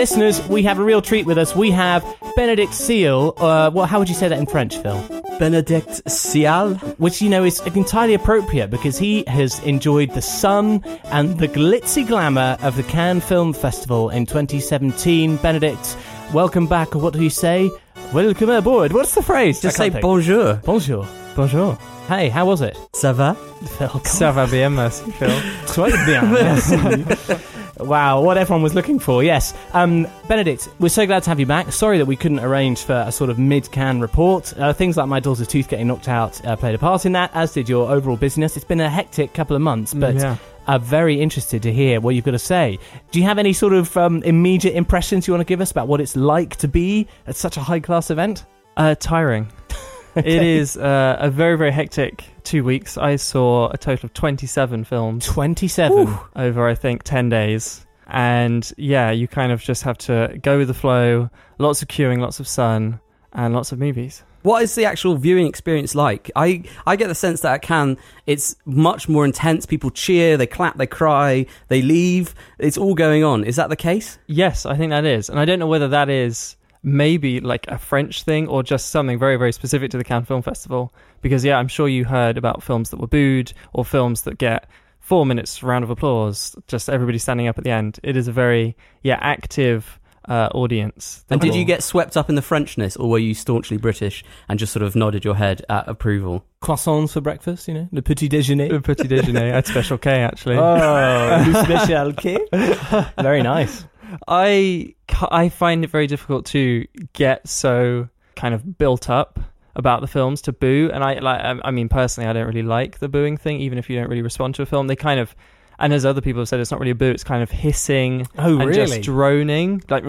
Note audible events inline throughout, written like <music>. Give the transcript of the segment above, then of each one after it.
listeners, we have a real treat with us. We have Benedict Seal. Uh, well, how would you say that in French, Phil? Benedict Cial. Which, you know, is entirely appropriate because he has enjoyed the sun and the glitzy glamour of the Cannes Film Festival in 2017. Benedict, welcome back. What do you say? Welcome aboard. What's the phrase? Just say think. bonjour. Bonjour. Bonjour. Hey, how was it? Ça va? Phil, come Ça va bien, merci, Phil. <laughs> Très bien, merci. <laughs> Wow, what everyone was looking for, yes. Um, Benedict, we're so glad to have you back. Sorry that we couldn't arrange for a sort of mid Cannes report. Uh, things like my daughter's tooth getting knocked out uh, played a part in that, as did your overall busyness. It's been a hectic couple of months, but yeah. I'm very interested to hear what you've got to say. Do you have any sort of um, immediate impressions you want to give us about what it's like to be at such a high class event? Uh, tiring. <laughs> <laughs> It is uh, a very, very hectic two weeks. I saw a total of 27 films 27. over, I think, 10 days. And yeah, you kind of just have to go with the flow. Lots of queuing, lots of sun, and lots of movies. What is the actual viewing experience like? I, I get the sense that at Cannes, it's much more intense. People cheer, they clap, they cry, they leave. It's all going on. Is that the case? Yes, I think that is. And I don't know whether that is maybe like a French thing or just something very, very specific to the Cannes Film Festival. Because, yeah, I'm sure you heard about films that were booed or films that get four minutes round of applause, just everybody standing up at the end. It is a very, yeah, active uh, audience. And that did you get swept up in the Frenchness, or were you staunchly British and just sort of nodded your head at approval? Croissants for breakfast, you know, le petit déjeuner. a petit déjeuner at Special K, actually? Oh, du <laughs> special K. <laughs> Very nice. I I find it very difficult to get so kind of built up about the films to boo, and I like. I mean, personally, I don't really like the booing thing. Even if you don't really respond to a film, they kind of, and as other people have said, it's not really a boo. It's kind of hissing Oh, and really? just droning, like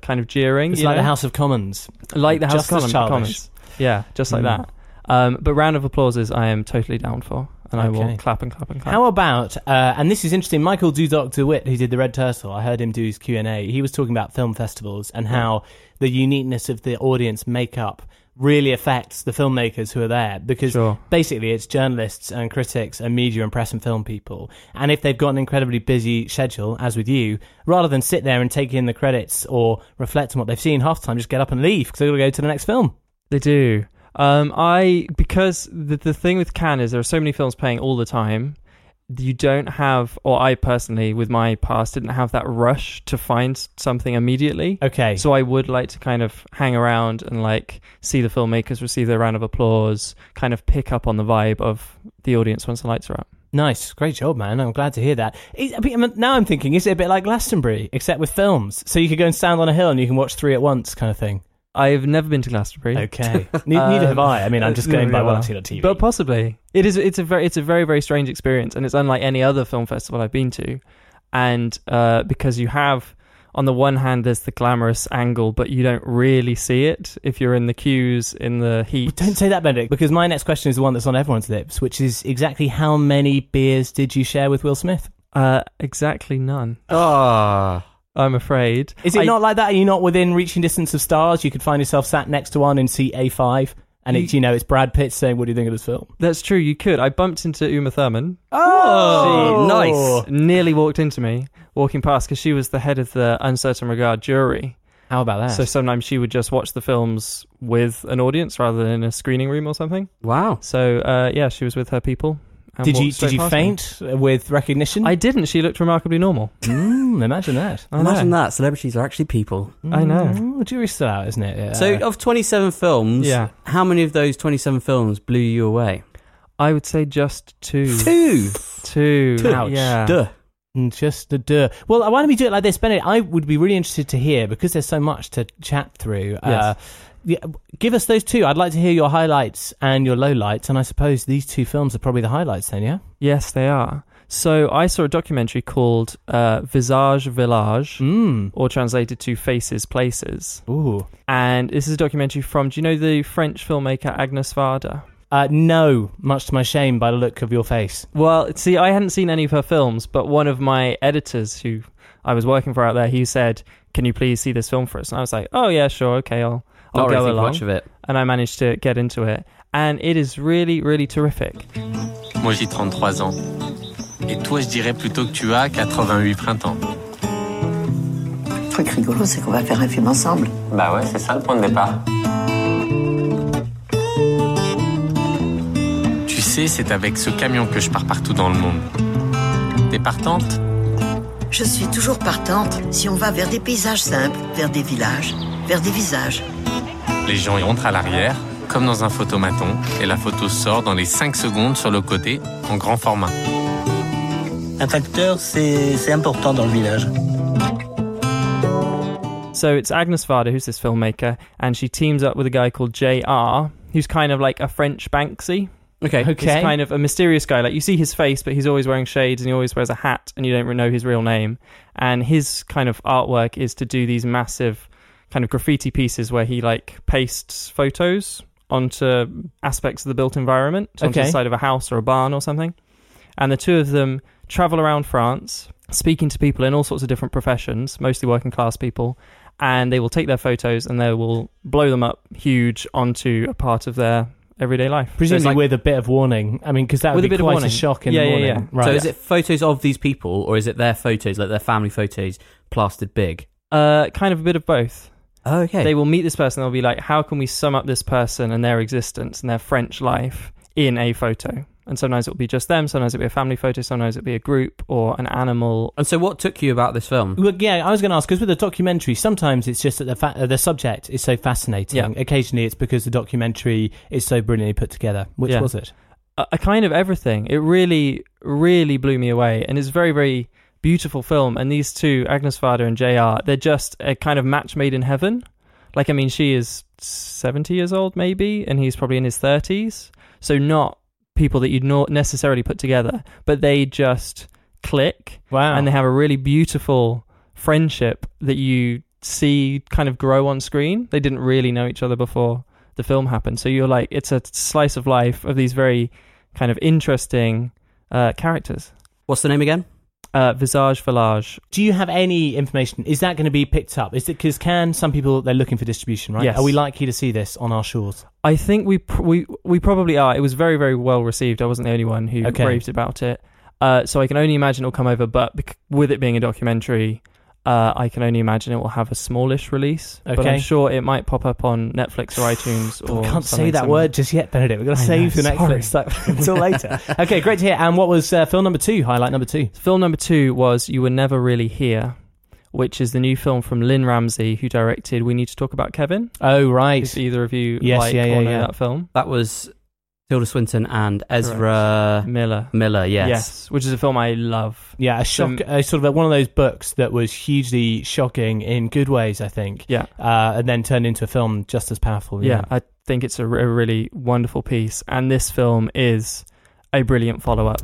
kind of jeering. It's like know? the House of Commons. like the House just of Commons. Commons. Yeah, just like Mm. that. Um, but round of applauses, I am totally down for, and I Okay. will clap and clap and clap. How about, uh, and this is interesting, Michael Dudok de Wit, who did the Red Turtle, I heard him do his Q&A, he was talking about film festivals and how the uniqueness of the audience makeup really affects the filmmakers who are there because Sure. basically it's journalists and critics and media and press and film people and if they've got an incredibly busy schedule as with you rather than sit there and take in the credits or reflect on what they've seen half the time just get up and leave because they've got to go to the next film They do. Um, I because the the thing with Cannes is there are so many films playing all the time. You don't have, or I personally, with my past, didn't have that rush to find something immediately. okay So I would like to kind of hang around and like see the filmmakers receive their round of applause, kind of pick up on the vibe of the audience once the lights are up. Nice, great job, man. I'm glad to hear that. Now I'm thinking, is it a bit like Glastonbury, except with films? So you could go and stand on a hill and you can watch three at once, kind of thing. I've never been to Glastonbury. Okay, Ne- <laughs> neither have I. I mean, I'm just <laughs> going by what. I've seen on TV. But possibly it is. It's a very, it's a very, very strange experience, and it's unlike any other film festival I've been to. And uh, because you have, on the one hand, there's the glamorous angle, but you don't really see it if you're in the queues in the heat. Don't say that, Benedict, because my next question is the one that's on everyone's lips, which is exactly how many beers did you share with Will Smith? Uh, exactly none. Ah. I'm afraid. Is it I- not like that? Are you not within reaching distance of stars? You could find yourself sat next to one in seat A5, and it's, you know, it's Brad Pitt saying, What do you think of this film? That's true. You could. I bumped into Uma Thurman. Oh, nice. Nearly walked into me walking past because she was the head of the Un Certain Regard jury. How about that? So sometimes she would just watch the films with an audience rather than in a screening room or something. Wow. So uh, yeah, she was with her people. And did you did you past me. faint with recognition? I didn't. She looked remarkably normal. Mm, imagine that. <laughs> I Imagine know. that. Celebrities are actually people. I know. Mm, jury's still out, isn't it? Yeah. So, of 27 films, Yeah. how many of those 27 films blew you away? I would say just two. Two. Two. Ouch. Yeah. Duh. Mm, Just the duh. Well, why don't we do it like this, Bennett? I would be really interested to hear because there's so much to chat through. Uh, yeah, give us those two. I'd like to hear your highlights and your lowlights, and I suppose these two films are probably the highlights. Then, yeah. Yes, they are. So I saw a documentary called uh, Visage Village, Mm. or translated to Faces Places. Ooh. And this is a documentary from, do you know the French filmmaker Agnes Varda? Uh, no, much to my shame, by the look of your face. Well, see, I hadn't seen any of her films, but one of my editors who I was working for out there, he said, "Can you please see this film for us?" And I was like, "Oh yeah, sure, okay, I'll I'll Not really go think along." much of it. And I managed to get into it, and it is really, really terrific. Moi j'ai 33 ans. Et toi je dirais plutôt que tu as 88 printemps. truc rigolo, c'est qu'on va faire un film ensemble. Bah ouais, c'est ça le point de départ. Tu sais, c'est avec ce camion que je pars partout dans le monde. T'es partante? Je suis toujours partante si on va vers des paysages simples, vers des villages, vers des visages. Les gens y rentrent à l'arrière, comme dans un photomaton, et la photo sort dans les 5 secondes sur le côté, en grand format. Un tracteur, c'est c'est important dans le village. So it's Agnes Varda, who's this filmmaker, and she teams up with a guy called JR, who's kind of like a French Banksy. Okay. Okay. He's kind of a mysterious guy. Like you see his face, but he's always wearing shades and he always wears a hat, and you don't know his real name. And his kind of artwork is to do these massive kind of graffiti pieces where he like pastes photos onto aspects of the built environment, onto Okay. the side of a house or a barn or something. And the two of them travel around France, speaking to people in all sorts of different professions, mostly working class people. And they will take their photos and they will blow them up huge onto a part of their everyday life. So Presumably like- with a bit of warning. I mean, because that would a be bit of quite a shock in Yeah, the yeah, morning. yeah. Right. So is it photos of these people, or is it their photos, like their family photos, plastered big? Uh, kind of a bit of both. Oh, okay. They will meet this person. They'll be like, "How can we sum up this person and their existence and their French life in a photo?" And sometimes it'll be just them. Sometimes it'll be a family photo. Sometimes it'll be a group or an animal. and so, what took you about this film? Well, yeah, I was going to ask because with a documentary, sometimes it's just that the fa- uh, the subject is so fascinating. Yeah. Occasionally, it's because the documentary is so brilliantly put together. Which Yeah. was it? A, a kind of everything. It really, really blew me away, and it's very, very beautiful film. And these two, Agnes Varda and JR, they're just a kind of match made in heaven. Like, I mean, she is seventy years old, maybe, and he's probably in his thirties. So not people that you'd not necessarily put together, but they just click Wow. and they have a really beautiful friendship that you see kind of grow on screen. They didn't really know each other before the film happened. So you're like, it's a slice of life of these very kind of interesting uh, characters. What's the name again? Uh, Visage Village. Do you have any information? Is that going to be picked up? Is it because can some people they're looking for distribution, right? Yes. Are we likely to see this on our shores? I think we pr- we we probably are. It was very very well received. I wasn't the only one who Okay. raved about it. Uh, so I can only imagine it'll come over. But bec- with it being a documentary, uh, I can only imagine it will have a smallish release. But Okay. I'm sure it might pop up on Netflix or <sighs> iTunes. But Or we can't say something that similar. word just yet, Benedict. We've got to I save know, the Netflix stuff <laughs> until later. Okay, great to hear. And what was uh, film number two? Highlight number two. Film number two was You Were Never Really Here, which is the new film from Lynne Ramsay, who directed We Need to Talk About Kevin. Oh, right. If either of you Yes, like yeah, yeah, or know yeah. that film, That was Tilda Swinton and Ezra Miller. Miller. Yes. Yes, which is a film I love. Yeah, a shock, So- uh, sort of one of those books that was hugely shocking in good ways, I think, Yeah, uh, and then turned into a film just as powerful. yeah, I think it's a, r- a really wonderful piece, and this film is a brilliant follow up.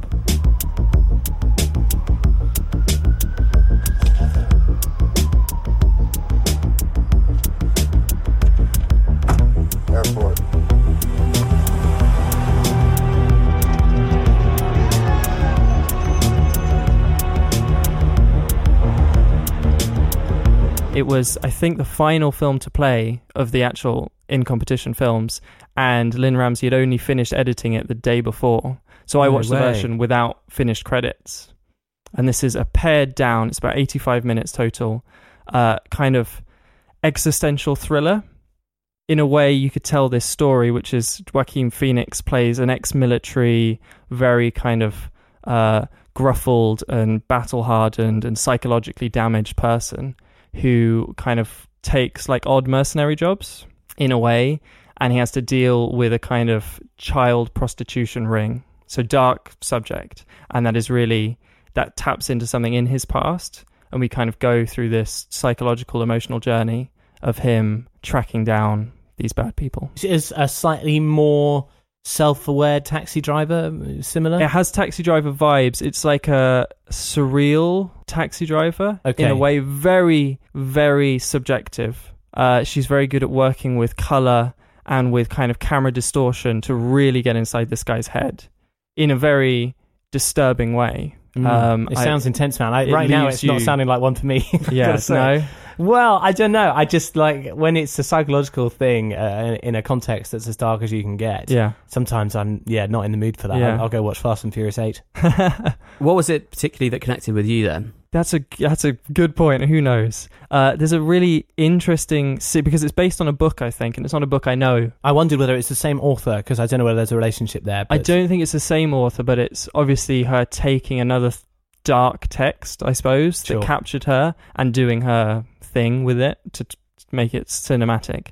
It was, I think, the final film to play of the actual in competition films, and Lynne Ramsay had only finished editing it the day before. So I No watched the version without finished credits. And this is a pared down, it's about 85 minutes total, uh, kind of existential thriller. In a way, you could tell this story, which is Joaquin Phoenix plays an ex military, very kind of uh, gruffled and battle hardened and psychologically damaged person who kind of takes like odd mercenary jobs in a way and he has to deal with a kind of child prostitution ring. So dark subject. And that is really that taps into something in his past. And we kind of go through this psychological emotional journey of him tracking down these bad people. It is a slightly more self-aware taxi driver similar? It has taxi driver vibes. It's like a surreal taxi driver Okay. in a way, very, very subjective. Uh, she's very good at working with color and with kind of camera distortion to really get inside this guy's head in a very disturbing way. Mm. Um, it I- sounds intense, man. I, right now, it's not sounding like one for me. <laughs> Yeah, no. Well, I don't know. I just like when it's a psychological thing uh, in a context that's as dark as you can get. Yeah. Sometimes I'm yeah not in the mood for that. Yeah. I'll, I'll go watch Fast and Furious Eight. <laughs> What was it particularly that connected with you then? That's a that's a good point. Who knows? Uh, there's a really interesting see because it's based on a book, I think, and it's not a book I know. I wondered whether it's the same author because I don't know whether there's a relationship there. I don't think it's the same author, but it's obviously her taking another th- dark text, I suppose, Sure. that captured her and doing her thing with it to t- make it cinematic.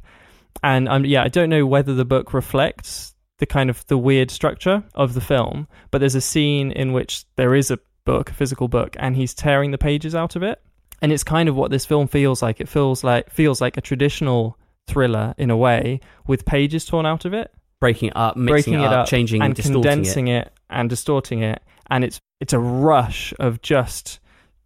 And um, yeah, I don't know whether the book reflects the kind of the weird structure of the film, but there's a scene in which there is a book, a physical book, and he's tearing the pages out of it. And it's kind of what this film feels like. It feels like feels like a traditional thriller in a way, with pages torn out of it Breaking it up, mixing breaking it up, changing, and distorting condensing it. and distorting it and it's it's a rush of just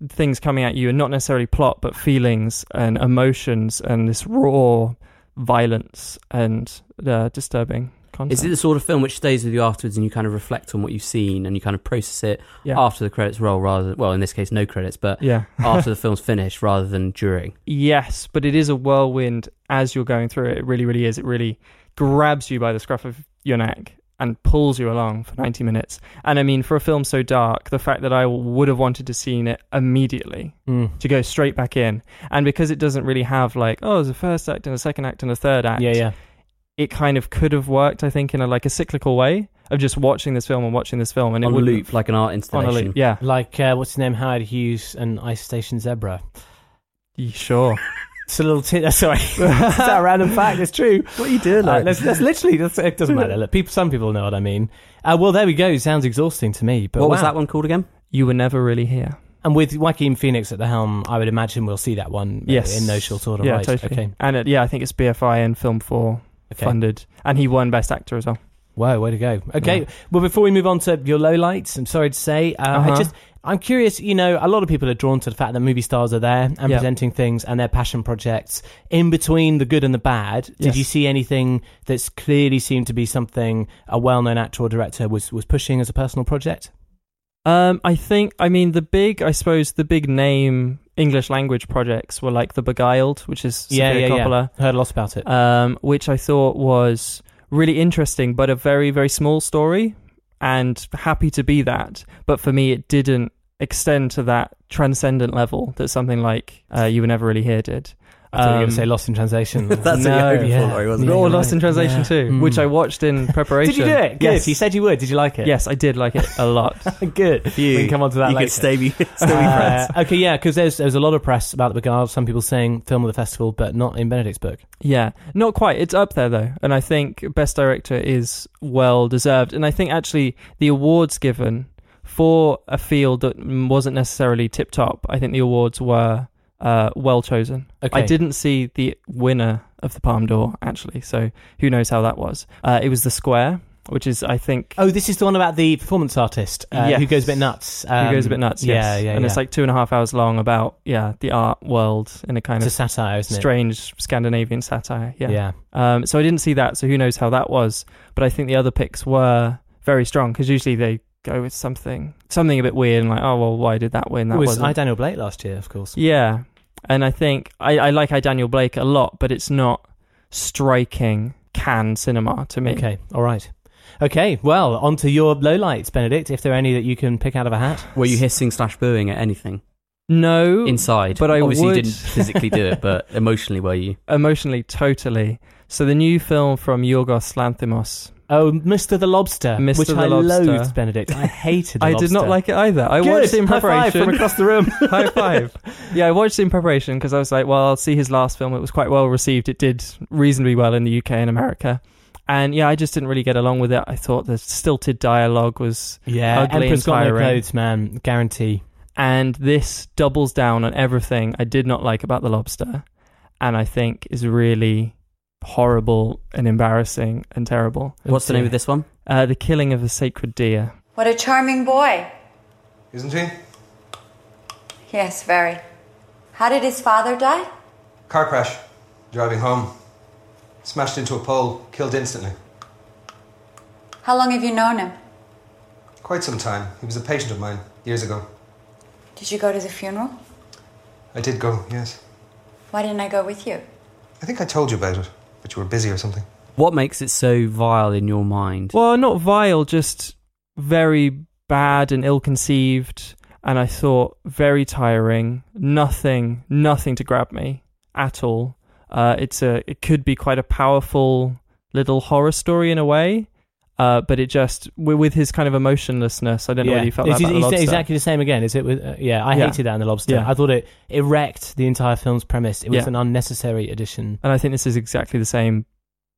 things coming at you and not necessarily plot but feelings and emotions and this raw violence and uh, disturbing content. Is it the sort of film which stays with you afterwards and you kind of reflect on what you've seen and you kind of process it yeah. after the credits roll rather well in this case no credits but yeah. <laughs> after the film's finished rather than during Yes, but it is a whirlwind as you're going through it. It really, really is. It really grabs you by the scruff of your neck and pulls you along for 90 minutes. And I mean, for a film so dark, the fact that I would have wanted to seen it immediately Mm. to go straight back in, and because it doesn't really have like, oh, there's a first act and a second act and a third act. Yeah, yeah. It kind of could have worked, I think, in a like a cyclical way of just watching this film and watching this film, and it on would loop like an art on installation a loop. Yeah, Like uh, what's his name? Howard Hughes and Ice Station Zebra. Y- sure. It's a little. T- <laughs> sorry, <laughs> is that a random fact? It's true. what are you doing Uh, that's, that's literally. That's, it doesn't matter. Look, people. Some people know what I mean. Uh, well, there we go. Sounds exhausting to me. But what was that one called again You were never really here. And with Joaquin Phoenix at the helm, I would imagine we'll see that one. uh, Yes. in no short order. yeah, right. totally. Okay. And it, yeah, I think it's BFI and Film Four Okay. funded, and he won Best Actor as well. Wow, way to go. Okay, Yeah. well, before we move on to your lowlights, I'm sorry to say, uh, I Uh-huh. just, I'm curious. You know, a lot of people are drawn to the fact that movie stars are there and Yeah. presenting things and their passion projects. In between the good and the bad, did Yes. you see anything that's clearly seemed to be something a well-known actor or director was was pushing as a personal project? Um, I think, I mean, the big, I suppose, the big name English language projects were like The Beguiled, which is yeah, Sofia yeah, Coppola, yeah. Heard a lot about it. um, which I thought was really interesting, but a very, very small story, and happy to be that. But for me, it didn't extend to that transcendent level that something like uh, You Were Never Really Here did. I thought you were going Um, to say Lost in Translation. <laughs> That's what you're hoping yeah. for, wasn't or Lost in Translation Yeah. too, Mm. which I watched in preparation. <laughs> Did you do it? Good. Yes. You said you would. Did you like it? Yes, I did like it a lot. <laughs> Good. you, We can come on to that you later. could stay be, stay be Uh, okay, yeah, because there's there's a lot of press about the Beguiled. Some people saying film of the festival, but not in Benedict's book. Yeah, not quite. It's up there though, and I think Best Director is well deserved. And I think actually the awards given for a field that wasn't necessarily tip top, I think the awards were uh, well chosen. Okay, I didn't see the winner of the Palme d'Or actually, so who knows how that was. Uh, it was The Square, which is I think Oh, this is the one about the performance artist uh, who goes a bit nuts. who goes a Um, bit nuts. Yeah, yes. yeah, and yeah. it's like two and a half hours long about yeah the art world in a kind it's a of satire, isn't it? strange Scandinavian satire. Yeah. Yeah. Um, so I didn't see that, so who knows how that was. But I think the other picks were very strong because usually they go with something something a bit weird and like, oh well, why did that win? That it was wasn't. I Daniel Blake last year, of course. yeah, and I think I, I like I Daniel Blake a lot, but it's not striking Cannes cinema to me. Okay, all right. Okay, well, on to your lowlights, Benedict, if there are any that you can pick out of a hat. were you hissing slash booing at anything No, inside but I obviously would- you didn't physically do it but <laughs> emotionally were you emotionally, totally. So the new film from Yorgos Lanthimos. Oh, Mr. the Lobster, Mr. which the I Lobster. loathed, Benedict. I hated the I lobster. did not like it either. I Good. watched it in High five preparation. from across the room. <laughs> High five. Yeah, I watched it in preparation because I was like, well, I'll see his last film. It was quite well received. It did reasonably well in the UK and America. And yeah, I just didn't really get along with it. I thought the stilted dialogue was. Yeah, Ugly Emperor's and got no tiring. clothes, man. Guarantee. And this doubles down on everything I did not like about The Lobster. And I think is really horrible and embarrassing and terrible. what's the name of this one Uh, the Killing of a Sacred Deer. What a charming boy. Isn't he? Yes, very. How did his father die? Car crash. Driving home. Smashed into a pole. Killed instantly. How long have you known him? Quite some time. He was a patient of mine years ago. Did you go to the funeral? I did go, yes. Why didn't I go with you? I think I told you about it, but you were busy or something. What makes it so vile in your mind? Well, not vile, just very bad and ill-conceived, and I thought very tiring. Nothing, nothing to grab me at all. Uh, it's a, it could be quite a powerful little horror story in a way, uh, but it just with his kind of emotionlessness. I don't know whether you felt it's, that the it's lobster. exactly the same again. Is it? With, uh, yeah, I Yeah. hated that in the lobster. Yeah. I thought it it wrecked the entire film's premise. It was Yeah. an unnecessary addition. and I think this is exactly the same,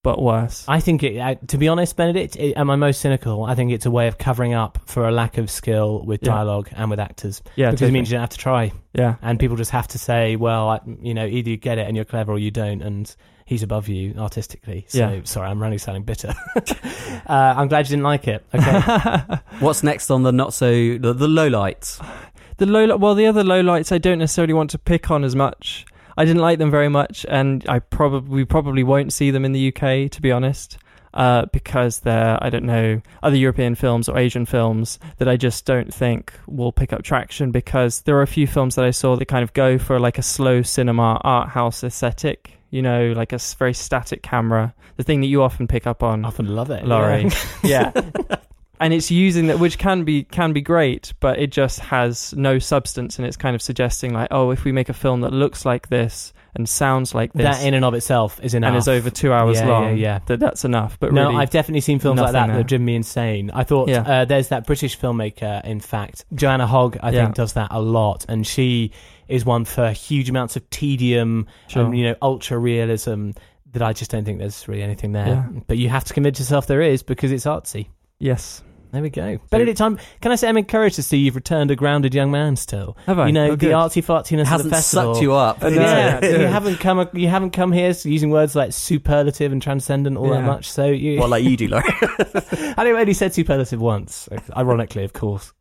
but worse. I think it. I, to be honest, Benedict, it, am I most cynical? I think it's a way of covering up for a lack of skill with Yeah. dialogue and with actors. yeah, because it means you don't have to try, yeah, and people just have to say, "Well, I, you know, either you get it and you're clever, or you don't." And he's above you artistically. So Yeah. sorry, I'm really sounding bitter. <laughs> uh, I'm glad you didn't like it. Okay. <laughs> What's next on the not so the, the low lights? the low well the other low lights I don't necessarily want to pick on as much. I didn't like them very much, and I probably we probably won't see them in the UK to be honest, uh, because they're I don't know other European films or Asian films that I just don't think will pick up traction because there are a few films that I saw that kind of go for like a slow cinema art house aesthetic. You know, like a very static camera, the thing that you often pick up on. I often love it, Laurie. Yeah. yeah <laughs> <laughs> and it's using that which can be can be great but it just has no substance and it's kind of suggesting like oh if we make a film that looks like this and sounds like this that in and of itself is enough. and is over two hours Yeah, long yeah, yeah. that that's enough but no, really I've definitely seen films like that nothing that have driven me insane. I thought Yeah. uh, there's that British filmmaker, in fact, Joanna Hogg, I think, does that a lot, and she is one for huge amounts of tedium Sure. and you know ultra realism. That I just don't think there's really anything there. But you have to convince yourself there is because it's artsy. yes There we go. Benedict, I'm, can I say I'm encouraged to see you've returned a grounded young man still. have I You know, Oh, the good. artsy fartiness It of hasn't the festival. sucked you up. No. Yeah, you <laughs> haven't come. You haven't come here using words like superlative and transcendent all that Yeah. much. So you, Well, like you do, Laurie. <laughs> <laughs> I only only said superlative once, ironically, of course.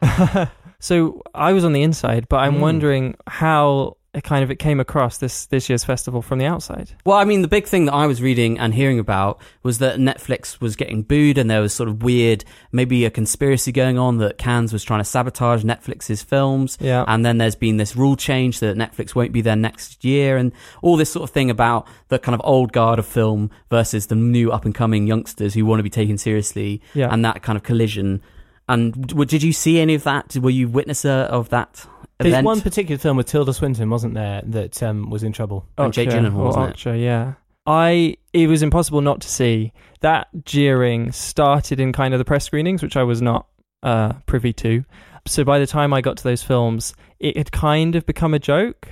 so I was on the inside but I'm Mm. wondering how it kind of it came across this this year's festival from the outside Well, I mean, the big thing that I was reading and hearing about was that Netflix was getting booed, and there was sort of weird, maybe a conspiracy going on that Cannes was trying to sabotage Netflix's films. yeah And then there's been this rule change that Netflix won't be there next year, and all this sort of thing about the kind of old guard of film versus the new up and coming youngsters who want to be taken seriously, yeah and that kind of collision. And w- did you see any of that? Were you witnesser uh, of that There's event? one particular film with Tilda Swinton, wasn't there, that um, was in trouble. And Jake Archer, Gyllenhaal, or wasn't it? Archer, yeah. I it was impossible not to see that jeering started in kind of the press screenings, which I was not uh, privy to. So by the time I got to those films, it had kind of become a joke,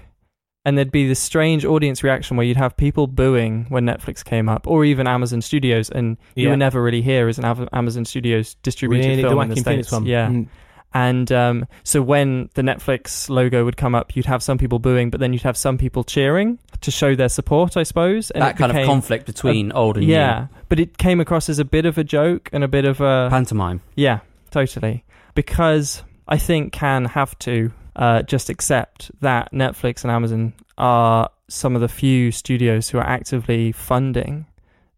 and there'd be this strange audience reaction where you'd have people booing when Netflix came up, or even Amazon Studios, and you Yeah. would never really hear as an Av- Amazon Studios distributed Really, the film in the Joaquin Phoenix states. one. Yeah, Mm. And um, so when the Netflix logo would come up, you'd have some people booing, but then you'd have some people cheering to show their support, I suppose. And that kind of conflict between old and Yeah, but it came across as a bit of a joke and a bit of a Pantomime. yeah, totally. Because I think Cannes have to uh, just accept that Netflix and Amazon are some of the few studios who are actively funding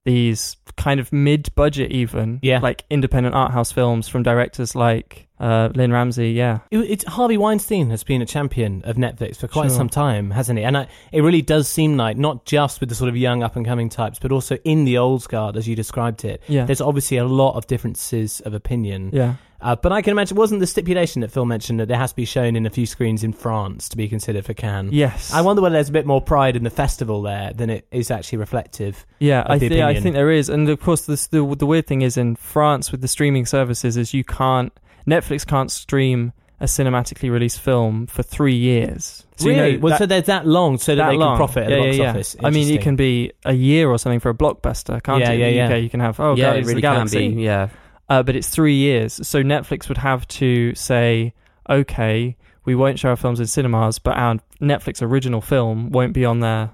these kind of mid-budget, even Yeah. like independent art house films from directors like uh, Lynne Ramsay. Yeah, It- It's Harvey Weinstein has been a champion of Netflix for quite Sure. some time, hasn't he? And I, it really does seem like not just with the sort of young up and coming types, but also in the old guard as you described it. yeah, There's obviously a lot of differences of opinion. yeah. Uh, but I can imagine, wasn't the stipulation that Phil mentioned that it has to be shown in a few screens in France to be considered for Cannes? Yes. I wonder whether there's a bit more pride in the festival there than it is actually reflective. Yeah, of I, the thi- I think there is, and of course, this, the the weird thing is in France with the streaming services is you can't Netflix can't stream a cinematically released film for three years. So, you really? know, well, that- so there's that long so that, that they long. can profit at yeah, the box yeah, yeah. office. I mean, it can be a year or something for a blockbuster, can't Yeah, it? yeah, In the yeah. UK, you can have oh, yeah, Guardians it really of the can Galaxy, be. Yeah. Uh, but it's three years. So Netflix would have to say, okay, we won't show our films in cinemas, but our Netflix original film won't be on there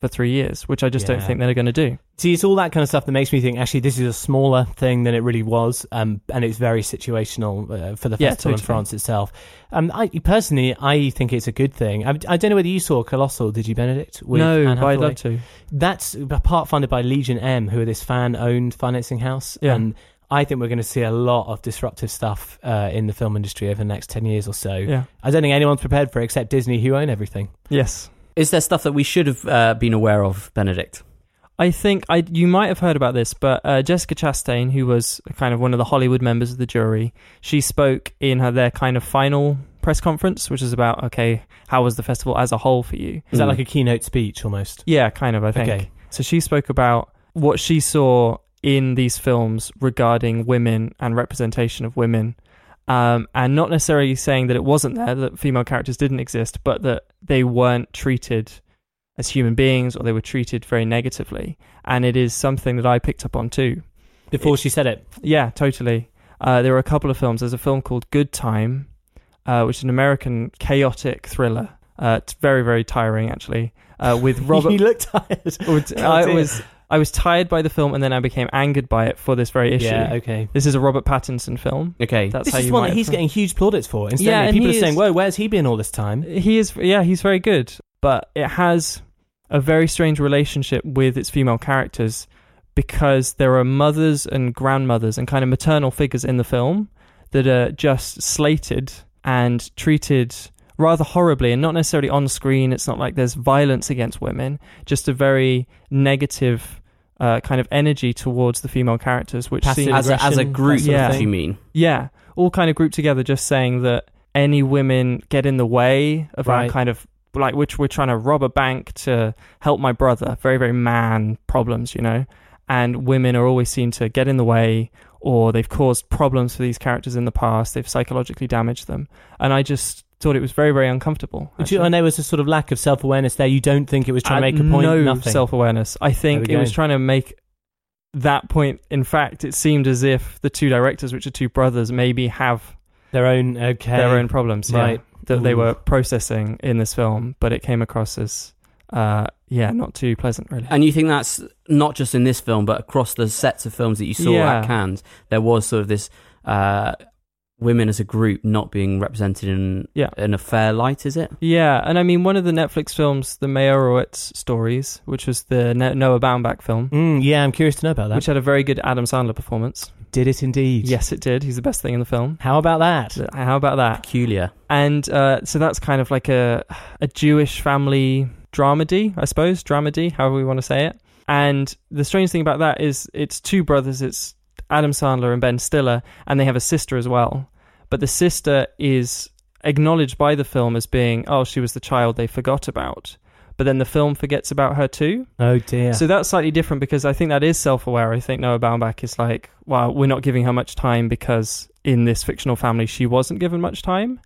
for three years, which I just don't think they're going to do. See, it's all that kind of stuff that makes me think actually this is a smaller thing than it really was, um, and it's very situational uh, for the Yeah, festival in. France itself. Um, I personally, I think it's a good thing. I, I don't know whether you saw Colossal, did you, Benedict? No, I'd love to. That's a part funded by Legion M, who are this fan-owned financing house, Yeah. and I think we're going to see a lot of disruptive stuff uh, in the film industry over the next ten years or so. Yeah. I don't think anyone's prepared for it except Disney, who own everything. Yes. Is there stuff that we should have uh, been aware of, Benedict? I think I you might have heard about this, but uh, Jessica Chastain, who was kind of one of the Hollywood members of the jury, she spoke in her their kind of final press conference, which is about okay, how was the festival as a whole for you? Is that Mm. like a keynote speech almost? Yeah, kind of. I think. Okay. So she spoke about what she saw in these films regarding women and representation of women, um, and not necessarily saying that it wasn't there, that female characters didn't exist, but that they weren't treated as human beings or they were treated very negatively. And it is something that I picked up on too. Before she said it. Yeah, totally. Uh, there were a couple of films. There's a film called Good Time, uh, which is an American chaotic thriller. Uh, it's very, very tiring, actually. Uh, with <laughs> Robert. you look tired. <laughs> Oh, I was I was tired by the film, and then I became angered by it for this very issue. Yeah, okay. This is a Robert Pattinson film. Okay. That's This how is you one that he's getting huge plaudits for. Instead, Yeah, people are he saying, "Whoa, where's he been all this time?" He is, yeah, he's very good, but it has a very strange relationship with its female characters because there are mothers and grandmothers and kind of maternal figures in the film that are just slated and treated rather horribly and not necessarily on screen. It's not like there's violence against women, just a very negative uh, kind of energy towards the female characters, which Passive seems as a, as a group, that sort of yeah. thing. you mean? yeah, all kind of grouped together, just saying that any women get in the way of our kind of like which we're trying to rob a bank to help my brother. Very very man problems, you know. And women are always seen to get in the way, or they've caused problems for these characters in the past. They've psychologically damaged them, and I just thought it was very very uncomfortable. Would you, actually. and there was a sort of lack of self awareness there. You don't think it was trying to Uh, make a point? No self awareness. I think There we it was trying to make that point. In fact, it seemed as if the two directors, which are two brothers, maybe have their own okay, their own problems, yeah, right? that they were processing in this film, but it came across as, uh, yeah, not too pleasant, really. And you think that's not just in this film, but across the sets of films that you saw Yeah. at Cannes, there was sort of this uh, women as a group not being represented in Yeah. in a fair light. Is it? Yeah, and I mean, one of the Netflix films, the Meyerowitz stories, which was the Ne- Noah Baumbach film, Mm, yeah, I'm curious to know about that. which had a very good Adam Sandler performance. Did it indeed? Yes, it did. He's the best thing in the film. How about that? How about that? Peculiar. and uh, so that's kind of like a a Jewish family dramedy, I suppose, dramedy, however we want to say it. And the strange thing about that is it's two brothers. It's Adam Sandler and Ben Stiller, and they have a sister as well. But the sister is acknowledged by the film as being, oh, she was the child they forgot about. But then the film forgets about her too. Oh dear. So that's slightly different because I think that is self aware. I think Noah Baumbach is like, well, we're not giving her much time because in this fictional family she wasn't given much time.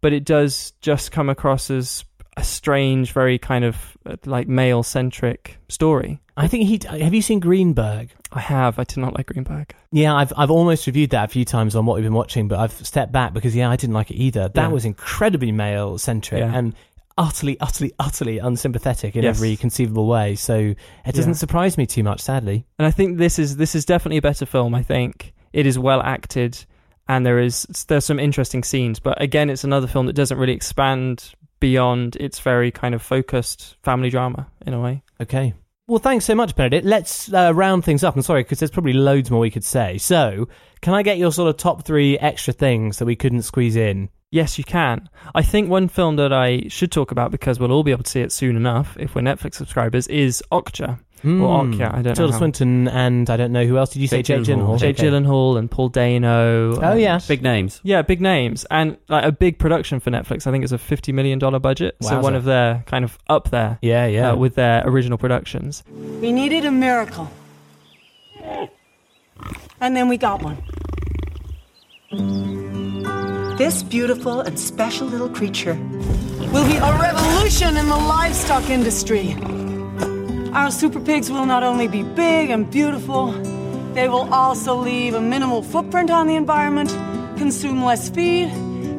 But it does just come across as a strange, very kind of uh, like male centric story. I think he. Have you seen Greenberg? I have. I did not like Greenberg. Yeah, I've I've almost reviewed that a few times on what we've been watching, but I've stepped back because yeah, I didn't like it either. That Yeah. was incredibly male centric Yeah. and utterly, utterly, utterly unsympathetic in Yes. every conceivable way. So it doesn't Yeah. surprise me too much, sadly. And I think this is this is definitely a better film. I think it is well acted, and there is there's some interesting scenes. But again, it's another film that doesn't really expand beyond its very kind of focused family drama in a way. Okay. Well, thanks so much, Benedict. Let's uh, round things up. I'm sorry because there's probably loads more we could say. So, can I get your sort of top three extra things that we couldn't squeeze in? Yes, you can. I think one film that I should talk about because we'll all be able to see it soon enough if we're Netflix subscribers is Okja. Or Hmm. Okja, I don't know Tilda how. Swinton and I don't know who else did you say? Jake Jake Gyllenhaal. Gyllenhaal. Jake Okay. Gyllenhaal and Paul Dano. Oh, and- yeah. Big names. Yeah, big names and like a big production for Netflix. I think it's a fifty million dollar budget, so Wowza. one of their kind of up there Yeah, yeah. uh, with their original productions. We needed a miracle. And then we got one. This beautiful and special little creature will be a revolution in the livestock industry. Our super pigs will not only be big and beautiful, they will also leave a minimal footprint on the environment, consume less feed,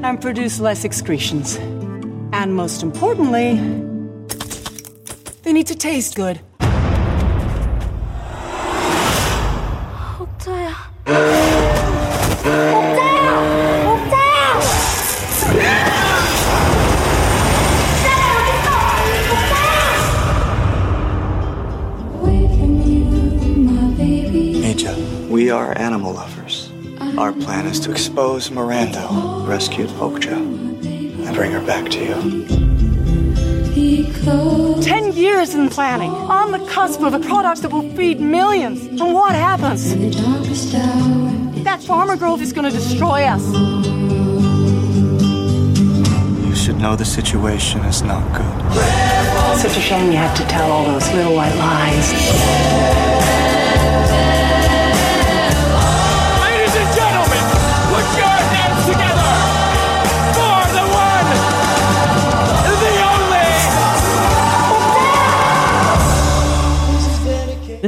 and produce less excretions. And most importantly, they need to taste good. Animal lovers. Our plan is to expose Mirando, rescue Okja, and bring her back to you. Ten years in planning, on the cusp of a product that will feed millions. And what happens? That farmer grove is going to destroy us. You should know the situation is not good. Such a shame you have to tell all those little white lies.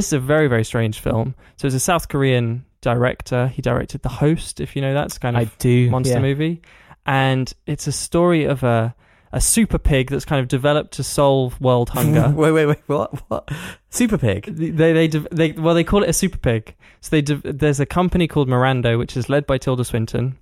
This is a very, very strange film. So it's a South Korean director. He directed The Host, if you know that's kind of I do. monster yeah. movie. And it's a story of a a super pig that's kind of developed to solve world <laughs> hunger. wait, wait, wait. What? What? Super Pig. they, they, de- they, well, they call it a super pig. So they, there's a company called Mirando, which is led by Tilda Swinton,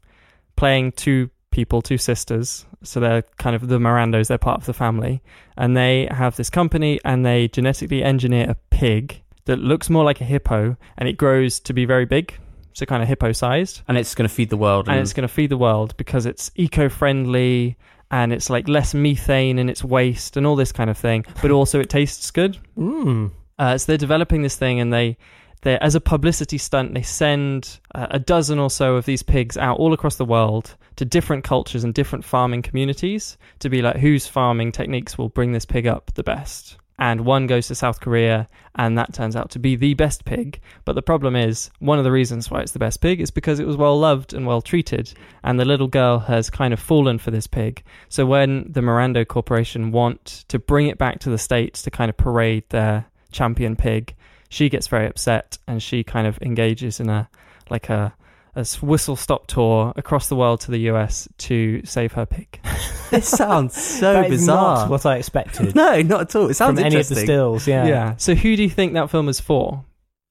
playing two people, two sisters. So they're kind of the Mirandos. They're part of the family, and they have this company, and they genetically engineer a pig that looks more like a hippo, and it grows to be very big, so kind of hippo sized, And it's going to feed the world. and it's going to feed the world because it's eco-friendly. And it's like less methane in its waste and all this kind of thing, <laughs> but also it tastes good. Mm. Uh, so they're developing this thing, and they, they as a publicity stunt, they send uh, a dozen or so of these pigs out all across the world to different cultures and different farming communities to be like whose farming techniques will bring this pig up the best. And one goes to South Korea, and that turns out to be the best pig. But the problem is, one of the reasons why it's the best pig is because it was well loved and well treated, and the little girl has kind of fallen for this pig. So when the Mirando Corporation want to bring it back to the States to kind of parade their champion pig, she gets very upset and she kind of engages in a like a a whistle stop tour across the world to the US to save her pig. <laughs> this sounds so That is bizarre. not what I expected <laughs> no, not at all. It sounds from any of the stills. Yeah. Yeah. So who do you think that film is for?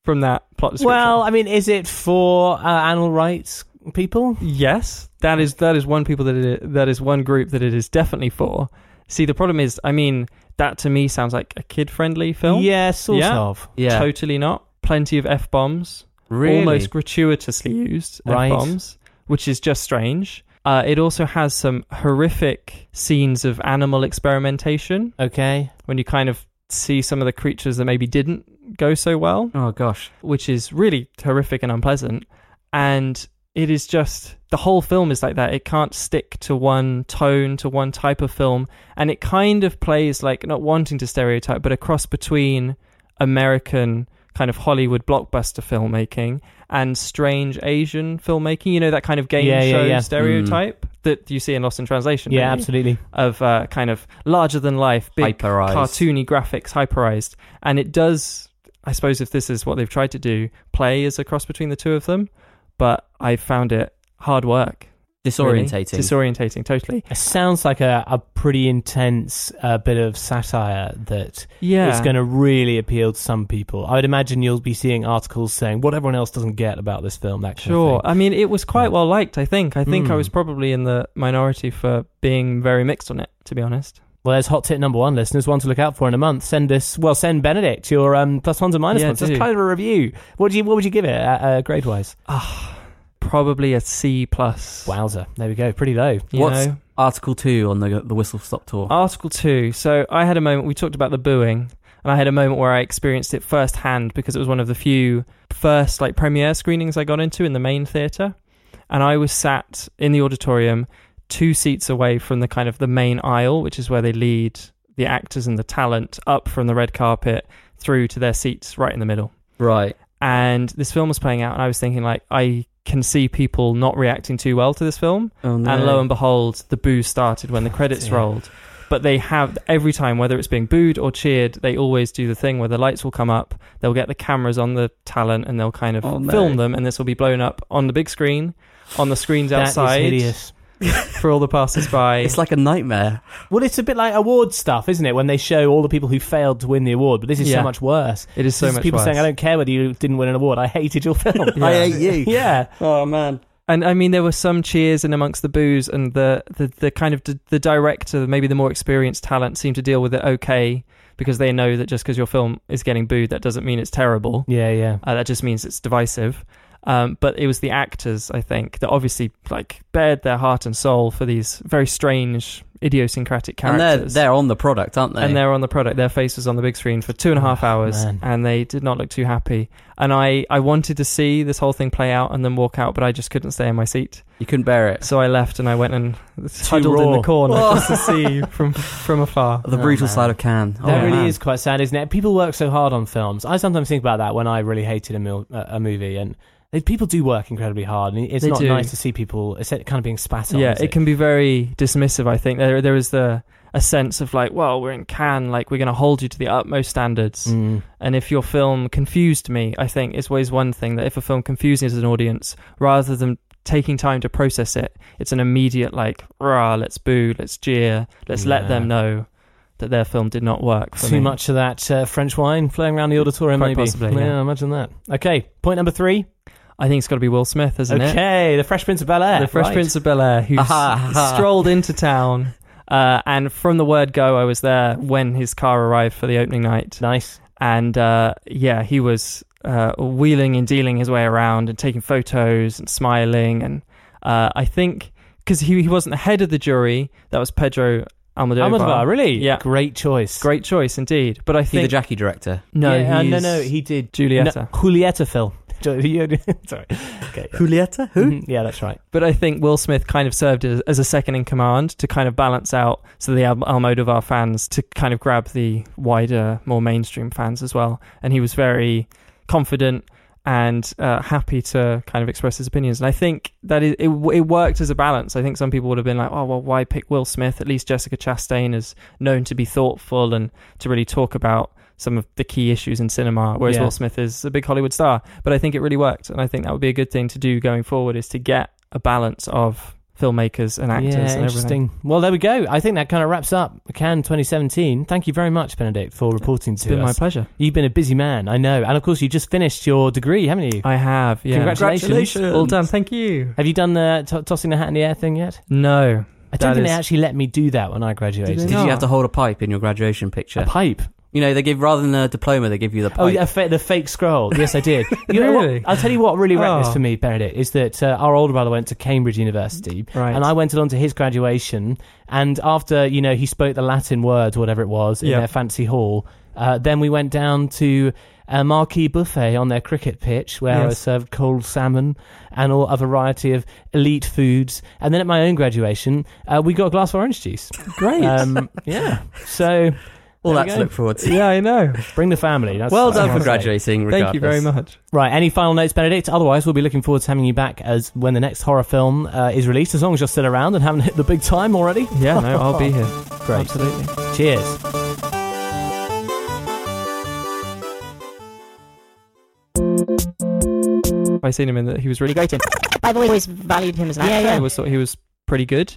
From that plot description. Well, I mean, is it for uh, animal rights people? yes, that is that is one people that it, that is one group that it is definitely for. See, the problem is, I mean, that to me sounds like a kid-friendly film. Yeah, sort Yeah. of. Yeah. Totally not. Plenty of f bombs. Really? almost gratuitously used Right. f-bombs, which is just strange. Uh, it also has some horrific scenes of animal experimentation Okay. when you kind of see some of the creatures that maybe didn't go so well, Oh gosh. which is really horrific and unpleasant. And it is just the whole film is like that. It can't stick to one tone, to one type of film, and it kind of plays like not wanting to stereotype, but a cross between American kind of Hollywood blockbuster filmmaking and strange Asian filmmaking. You know that kind of game Yeah, yeah, show yeah. stereotype that you see in Lost in Translation. Yeah, absolutely. Of uh, kind of larger than life, big Hyperized. cartoony graphics, hyperized, and it does. I suppose if this is what they've tried to do, play as a cross between the two of them, but I found it hard work. Really. Disorientating. Disorientating, totally. It sounds like a, a pretty intense uh, bit of satire that Yeah. is going to really appeal to some people. I would imagine you'll be seeing articles saying what everyone else doesn't get about this film. That Sure. I mean, it was quite Yeah. well liked, I think. I think I Mm. was probably in the minority for being very mixed on it, to be honest. Well, there's hot tip number one, listeners. One to look out for in a month. Send us, well, send Benedict your um, plus ones and minus Yeah, ones. Just do. kind of a review. What do you, what would you give it uh, uh, grade wise? Probably a C plus. Wowzer. There we go. Pretty low. You What's know? Article two on the the whistle stop tour? Article two. So I had a moment. We talked about the booing, and I had a moment where I experienced it firsthand because it was one of the few first like premiere screenings I got into in the main theater, and I was sat in the auditorium, two seats away from the kind of the main aisle, which is where they lead the actors and the talent up from the red carpet through to their seats right in the middle. right. And this film was playing out, and I was thinking like I can see people not reacting too well to this film. Oh no. And lo and behold, the boo started when the credits rolled. But they have every time, whether it's being booed or cheered, they always do the thing where the lights will come up, they'll get the cameras on the talent, and they'll kind of Oh, no. film them, and this will be blown up on the big screen, on the screens That is outside hideous. For all the passers-by. it's like a nightmare. Well, it's a bit like award stuff, isn't it? When they show all the people who failed to win the award, but this is Yeah. so much worse. it is so This is much people worse. saying, "I don't care whether you didn't win an award. I hated your film." <laughs> I hate you. <laughs> yeah, Oh man. And I mean, there were some cheers in amongst the boos, and the the, the kind of the, the director, maybe the more experienced talent, seemed to deal with it okay because they know that just because your film is getting booed, that doesn't mean it's terrible. yeah, yeah. Uh, that just means it's divisive. Um, but it was the actors, I think, that obviously like bared their heart and soul for these very strange idiosyncratic And characters. they're they're on the product, aren't they? and they're on the product. Their face was on the big screen for two and a half Oh, hours, man. and they did not look too happy. And I, I wanted to see this whole thing play out and then walk out, but I just couldn't stay in my seat. you couldn't bear it. So I left and I went and huddled in the corner just to see <laughs> from from afar. The Oh, brutal man. side of Cannes. That Oh, really is quite sad, isn't it? People work so hard on films. I sometimes think about that when I really hated a, mil- uh, a movie, and they, people do work incredibly hard, and it's They not do. nice to see people it's kind of being spat on. yeah, is it can be very dismissive. I think there there is the a sense of like, well, we're in Cannes, like we're going to hold you to the utmost standards. Mm. And if your film confused me, I think it's always one thing that if a film confuses an audience, rather than taking time to process it, it's an immediate like, rah, let's boo, let's jeer, let's let Yeah. them know that their film did not work. For Too me. much of that uh, French wine flowing around the auditorium, Quite maybe. possibly, yeah. imagine that. Okay, point number three. I think it's got to be Will Smith, isn't it? okay, the Fresh Prince of Bel Air. the Fresh right. Prince of Bel Air, who Aha, aha. strolled into town. Uh, and from the word go, I was there when his car arrived for the opening night. Nice. And uh, yeah, he was uh, wheeling and dealing his way around and taking photos and smiling. And uh, I think because he, he wasn't the head of the jury, that was Pedro Almodovar. Almodovar, really? Yeah. Great choice. Great choice indeed. But I think. He the Jackie director. no, Yeah, uh, no, no, he did Julieta. No, Julieta Phil. <laughs> <laughs> Sorry. Okay. yeah. Julieta? Mhm, Yeah, that's right. But I think Will Smith kind of served as, as a second in command to kind of balance out so the Al- Almodovar fans to kind of grab the wider, more mainstream fans as well. And he was very confident and uh, happy to kind of express his opinions. And I think that it, it, it worked as a balance. I think some people would have been like, oh, well, why pick Will Smith? At least Jessica Chastain is known to be thoughtful and to really talk about some of the key issues in cinema, whereas Yeah. Will Smith is a big Hollywood star. But I think it really worked, and I think that would be a good thing to do going forward is to get a balance of filmmakers and actors yeah, and everything. interesting. Well, there we go. I think that kind of wraps up Cannes 2017. Thank you very much, Benedict, for reporting It's to been my pleasure. You've been a busy man, I know. And of course, you just finished your degree, haven't you? I have, yeah. Congratulations. Congratulations. All done. Thank you. Have you done the t- tossing the hat in the air thing yet? No, I don't That think they actually let me do that when I graduated. Did Did you have to hold a pipe in your graduation picture? A pipe? You know, they give rather than a diploma, they give you the pipe. Oh, yeah, fa- the fake scroll. Yes, I did. <laughs> You know what? Really? I'll tell you what really wrecked this Oh. for me, Benedict, is that uh, our older brother went to Cambridge University, Right. and I went along to his graduation. And after you know he spoke the Latin words, whatever it was, in Yeah. their fancy hall, uh, then we went down to a marquee buffet on their cricket pitch where I was Yes. served cold salmon and all a variety of elite foods. And then at my own graduation, uh, we got a glass of orange juice. Great. Um, <laughs> yeah. So All there that to look forward to. yeah, I know. bring the family. That's Well done for wanna say. graduating. Thank you very much. Right, any final notes, Benedict? Otherwise, we'll be looking forward to having you back as when the next horror film uh, is released, as long as you're still around and haven't hit the big time already. Yeah, no, I'll be here. <laughs> Great. Absolutely. Cheers. I seen him in that he was really great in. I've always valued him as an actor. I always thought he was pretty good.